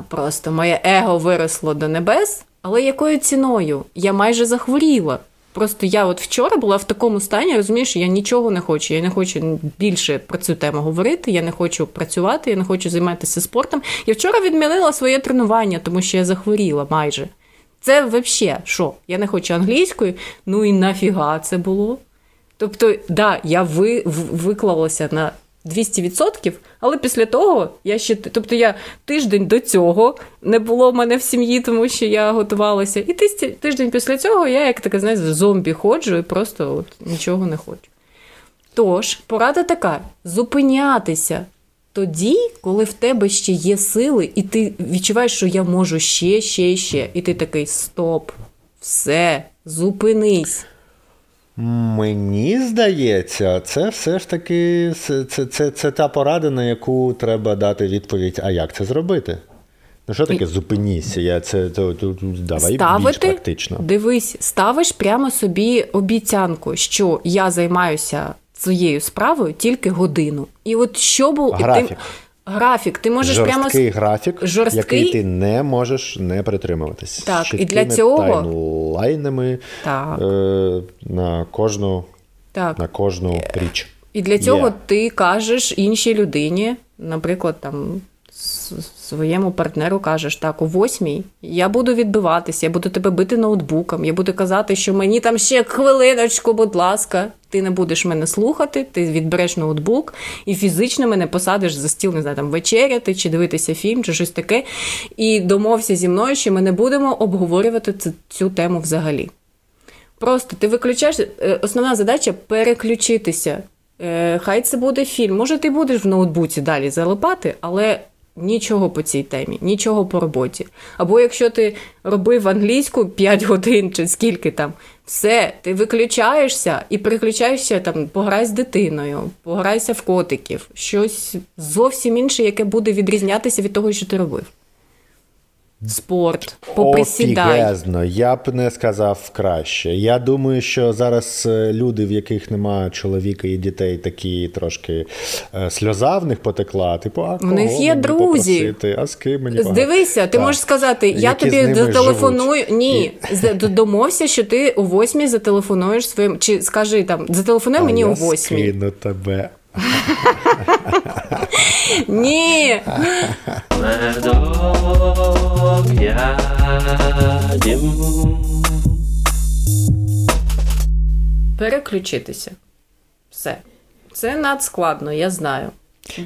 просто моє его виросло до небес. Але якою ціною? Я майже захворіла. Просто я от вчора була в такому стані, розумієш, я нічого не хочу. Я не хочу більше про цю тему говорити. Я не хочу працювати, я не хочу займатися спортом. Я вчора відмінила своє тренування, тому що я захворіла майже. Це взагалі що? Я не хочу англійської, ну і нафіга це було. Тобто, да, я ви, виклалася на 200%, але після того я ще тобто я тиждень до цього не було в мене в сім'ї, тому що я готувалася. І тиждень після цього я, як таке, знаєш, зомбі ходжу і просто от нічого не хочу. Тож, порада така: зупинятися тоді, коли в тебе ще є сили, і ти відчуваєш, що я можу ще, ще, ще. І ти такий стоп, все, зупинись. Мені здається, це все ж таки це, це, це, це та порада, на яку треба дати відповідь, а як це зробити? Ну, що таке зупиніся? Я це то, то, давай Ставити, більш практично. Дивись, ставиш прямо собі обіцянку, що я займаюся цією справою тільки годину. І от що був Графік. Ти, Графік, ти можеш Жорсткий прямо графік, Жорсткий? який ти не можеш не притримуватись. Так, і для цього таймлайнами так. Е, на кожну так. на кожну річ. І для цього yeah. ти кажеш іншій людині, наприклад, там своєму партнеру кажеш, так, о восьмій я буду відбиватися, я буду тебе бити ноутбуком, я буду казати, що мені там ще хвилиночку, будь ласка, ти не будеш мене слухати, ти відбереш ноутбук і фізично мене посадиш за стіл, не знаю, там вечеряти, чи дивитися фільм, чи щось таке. І домовся зі мною, що ми не будемо обговорювати цю, тему взагалі. Просто ти виключаєш, е, основна задача переключитися. Е, хай це буде фільм. Може, ти будеш в ноутбуці далі залипати, але Нічого по цій темі, нічого по роботі. Або якщо ти робив англійську 5 годин чи скільки там, все, ти виключаєшся і переключаєшся там, пограй з дитиною, пограйся в котиків, щось зовсім інше, яке буде відрізнятися від того, що ти робив спорт, поприсідай. Офігезно, я б не сказав краще. Я думаю, що зараз е, люди, в яких немає чоловіка і дітей, такі трошки е, сльоза в них потекла. Типу, а кого У них є друзі. Попросити? А з ким мені багато? Дивися, ти так. можеш сказати, я Які тобі зателефоную. Ні, і... домовся, що ти о восьмій зателефонуєш своїм. Чи скажи там, зателефонуй а мені я о восьмій. скину тебе. Ні. Переключитися. Все. Це надскладно, я знаю.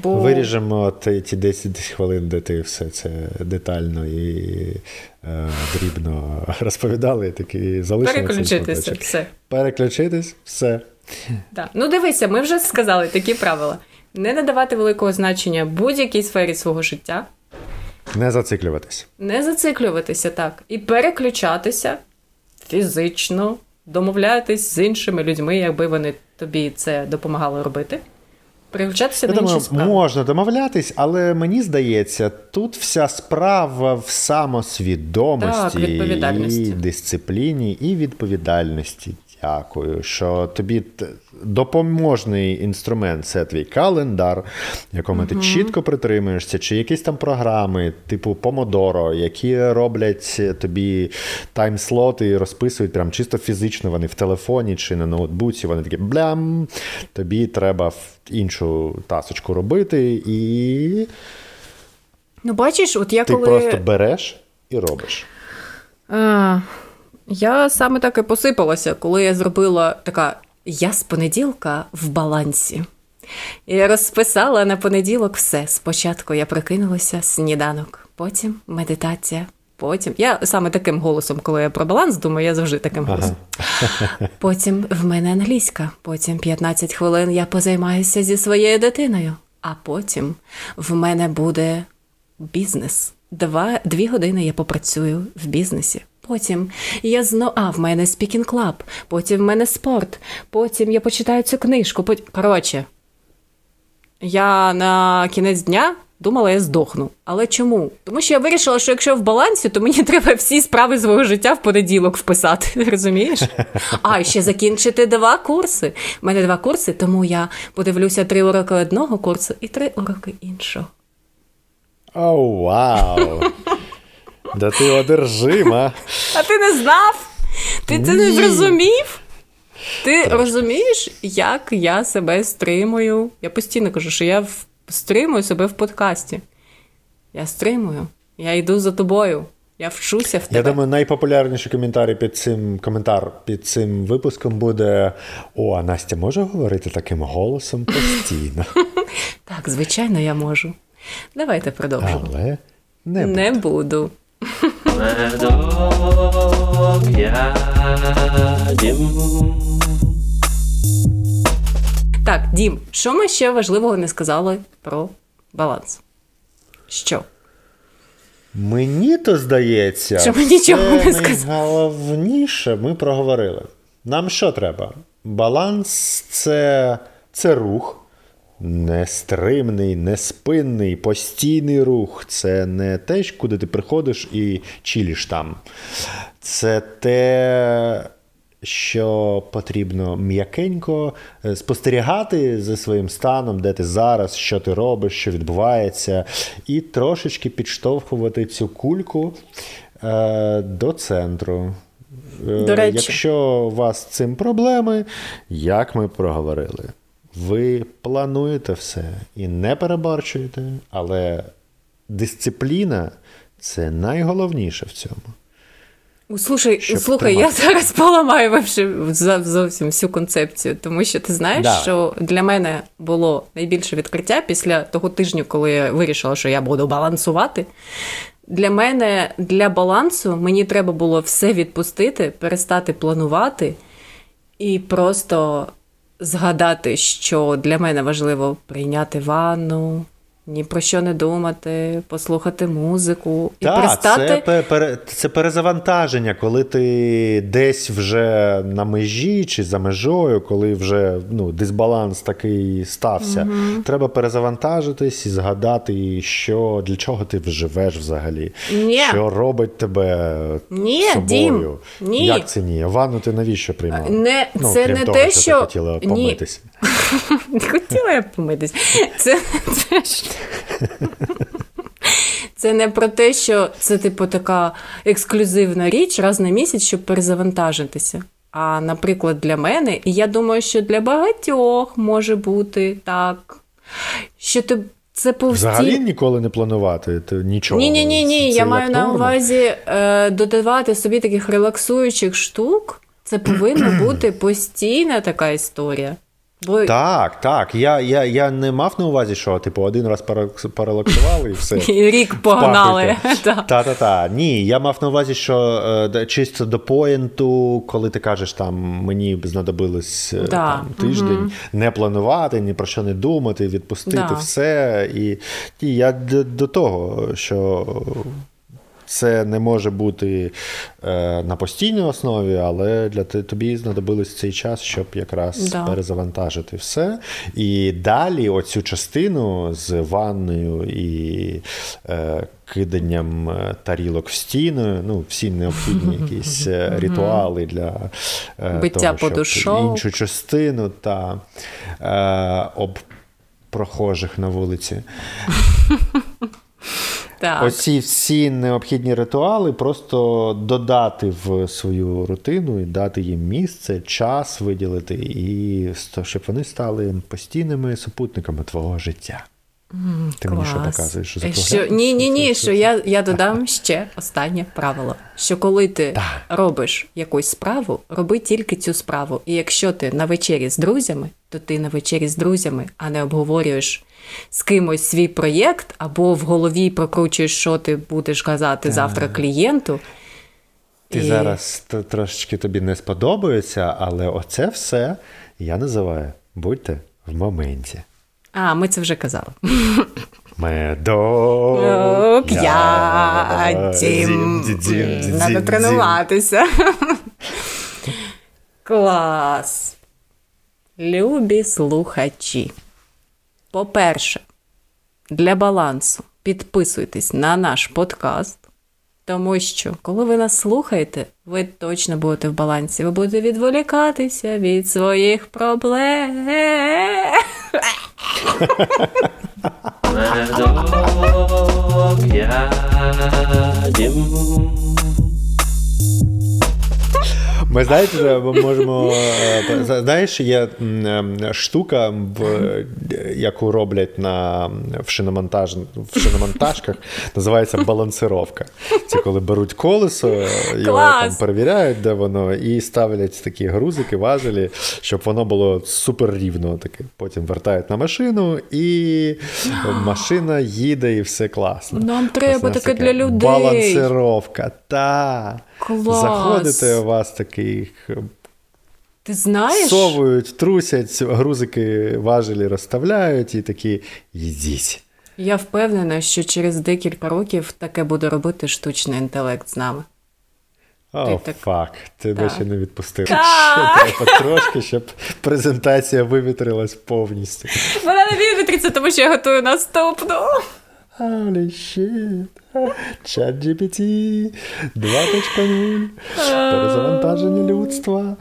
Бо... Виріжемо ті 10 хвилин, де ти все це детально і е, дрібно розповідали, такі залишимо Переключитися, все. Переключитись, все. Так. Ну, дивися, ми вже сказали такі правила: не надавати великого значення будь-якій сфері свого життя. Не зациклюватися. Не зациклюватися, так. І переключатися фізично, домовлятись з іншими людьми, якби вони тобі це допомагали робити. Переключатися Я на думаю, інші справи. можна домовлятись, але мені здається, тут вся справа в самосвідомості, так, і дисципліні, і відповідальності. Дякую, що тобі допоможний інструмент це твій календар, якому ти чітко притримуєшся, чи якісь там програми, типу Помодоро, які роблять тобі таймслоти і розписують прям чисто фізично, вони в телефоні чи на ноутбуці, вони такі блям, тобі треба іншу тасочку робити і. Ну, бачиш, от я ти коли... просто береш і робиш. А, Я саме так і посипалася, коли я зробила така я з понеділка в балансі. Я розписала на понеділок все. Спочатку я прокинулася сніданок, потім медитація, потім. Я саме таким голосом, коли я про баланс, думаю, я завжди таким голосом. Ага. Потім в мене англійська, потім 15 хвилин я позаймаюся зі своєю дитиною, а потім в мене буде бізнес. Два, Дві години я попрацюю в бізнесі. Потім я знову, а в мене speaking club, потім в мене спорт, потім я почитаю цю книжку. Потім... Коротше, я на кінець дня думала, я здохну. Але чому? Тому що я вирішила, що якщо в балансі, то мені треба всі справи свого життя в понеділок вписати. Розумієш? А ще закінчити два курси. У мене два курси, тому я подивлюся три уроки одного курсу і три уроки іншого. О, вау! Да ти одержима. А ти не знав? Ти це не зрозумів? Ти так. розумієш, як я себе стримую? Я постійно кажу, що я стримую себе в подкасті. Я стримую, я йду за тобою. Я вчуся в тебе. Я думаю, найпопулярніший коментар під цим коментар під цим випуском буде: О, а Настя може говорити таким голосом постійно. Так, звичайно, я можу. Давайте продовжимо. Але не, не буду. Так, Дім, що ми ще важливого не сказали про баланс? Що? Мені то здається, що ми нічого це не сказали. найголовніше ми проговорили. Нам що треба? Баланс це, це рух. Нестримний, неспинний, постійний рух. Це не те, куди ти приходиш і чіліш там. Це те, що потрібно м'якенько е, спостерігати за своїм станом, де ти зараз, що ти робиш, що відбувається, і трошечки підштовхувати цю кульку е, до центру. Е, до речі. Якщо у вас з цим проблеми, як ми проговорили, ви плануєте все і не перебарчуєте, але дисципліна це найголовніше в цьому. Слушай, слухай, тримати. я зараз поламаю вообще зовсім всю концепцію, тому що ти знаєш, да. що для мене було найбільше відкриття після того тижня, коли я вирішила, що я буду балансувати. Для мене для балансу мені треба було все відпустити, перестати планувати і просто згадати, що для мене важливо прийняти ванну, ні про що не думати, послухати музику і так, перестати... Це, пере, це перезавантаження, коли ти десь вже на межі чи за межою, коли вже ну, дисбаланс такий стався. Угу. Треба перезавантажитись і згадати, що для чого ти живеш взагалі, ні. що робить тебе ні, собою. Дім, ні. Як це ні? Ванну ти навіщо приймав? Не, ну, Це крім не того, те, що, що ти хотіла помитись. Не хотіла я помитись. Це, це, це не про те, що це, типу, така ексклюзивна річ раз на місяць, щоб перезавантажитися. А, наприклад, для мене, і я думаю, що для багатьох може бути так, що ти. Це повсті... Взагалі ніколи не планувати то нічого. Ні, ні, ні, ні. Я маю на увазі е, додавати собі таких релаксуючих штук. Це повинна бути постійна така історія. Бо... Так, так. Я я, я не мав на увазі, що типу один раз перелаксували і все. І рік погнали. Та-та-та. Ні, я мав на увазі, що е, чисто до поєнту, коли ти кажеш, там мені знадобилось е, да. там, тиждень угу. не планувати, ні про що не думати, відпустити да. все. І, і я до, до того, що це не може бути е, на постійній основі, але для тобі знадобилось цей час, щоб якраз да. перезавантажити все. І далі оцю частину з ванною і е, киданням е, тарілок в стіну, ну, всі необхідні якісь е, ритуали для е, Биття того, щоб іншу частину та е, об прохожих на вулиці. Так. Оці всі необхідні ритуали просто додати в свою рутину і дати їм місце, час виділити, і щоб вони стали постійними супутниками твого життя. Ти мені що показуєш? Що, що Ні, ні, ні, що я я додам ще останнє правило: що коли ти да. робиш якусь справу, роби тільки цю справу. І якщо ти на вечері з друзями, то ти на вечері з друзями, а не обговорюєш з кимось свій проєкт, або в голові прокручуєш, що ти будеш казати да. завтра клієнту. Ти і... зараз трошечки тобі не сподобається, але оце все я називаю будьте в моменті. А, ми це вже казали. Медок я Треба тренуватися. Клас. Любі слухачі. По-перше, для балансу підписуйтесь на наш подкаст, тому що, коли ви нас слухаєте, ви точно будете в балансі. Ви будете відволікатися від своїх проблем. Медок ядім. Ми знаєте, ми можемо. Е, знаєш, є штука, яку роблять на в шиномонтаж, в шиномонтажках, називається балансировка. Це коли беруть колесо, його там перевіряють, де воно, і ставлять такі грузики, важелі, щоб воно було супер рівно. Таке. Потім вертають на машину, і машина їде, і все класно. Нам треба таке для людей. Балансировка. Та. Клас. Заходите, у вас таких. Ти знаєш? Совують, трусять, грузики важелі розставляють і такі їдіть. Я впевнена, що через декілька років таке буде робити штучний інтелект з нами. О, так... фак, тебе ще не відпустив. Ще треба трошки, щоб презентація вивітрилась повністю. Вона не вивітриться, тому що я готую наступну. Holy shit. Чат GPT 2.0. Перезавантаження людства.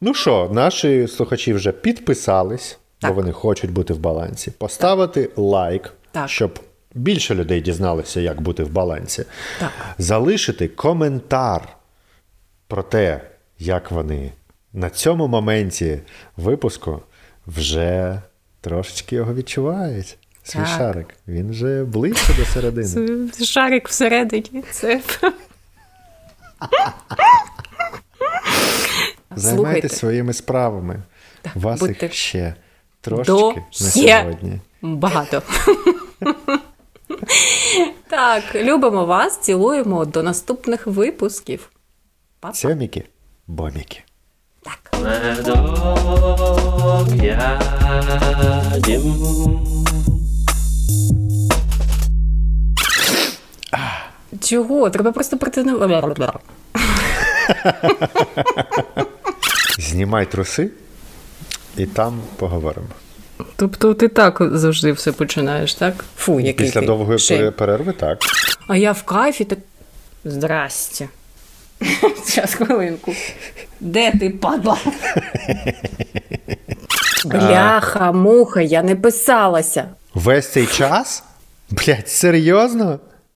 Ну що, наші слухачі вже підписались, так. бо вони хочуть бути в балансі. Поставити лайк, так. щоб більше людей дізналися, як бути в балансі. Так. Залишити коментар про те, як вони на цьому моменті випуску вже трошечки його відчувають. Свій так. шарик. Він вже ближче до середини. Шарик всередині. Це. Займайтеся своїми справами. Так, вас їх ще трошечки до на сьогодні. Багато. Так, любимо вас, цілуємо до наступних випусків. Па-па. Сьоміки, боміки. Так. Чого? Треба просто притинувати. Знімай труси і там поговоримо. Тобто ти так завжди все починаєш, так? Фу, який Після ти довгої шей. перерви, так. А я в кайфі так. Здрасте. Зараз хвилинку. Де ти падла? Бляха, муха, я не писалася. Весь цей час? Блять, серйозно?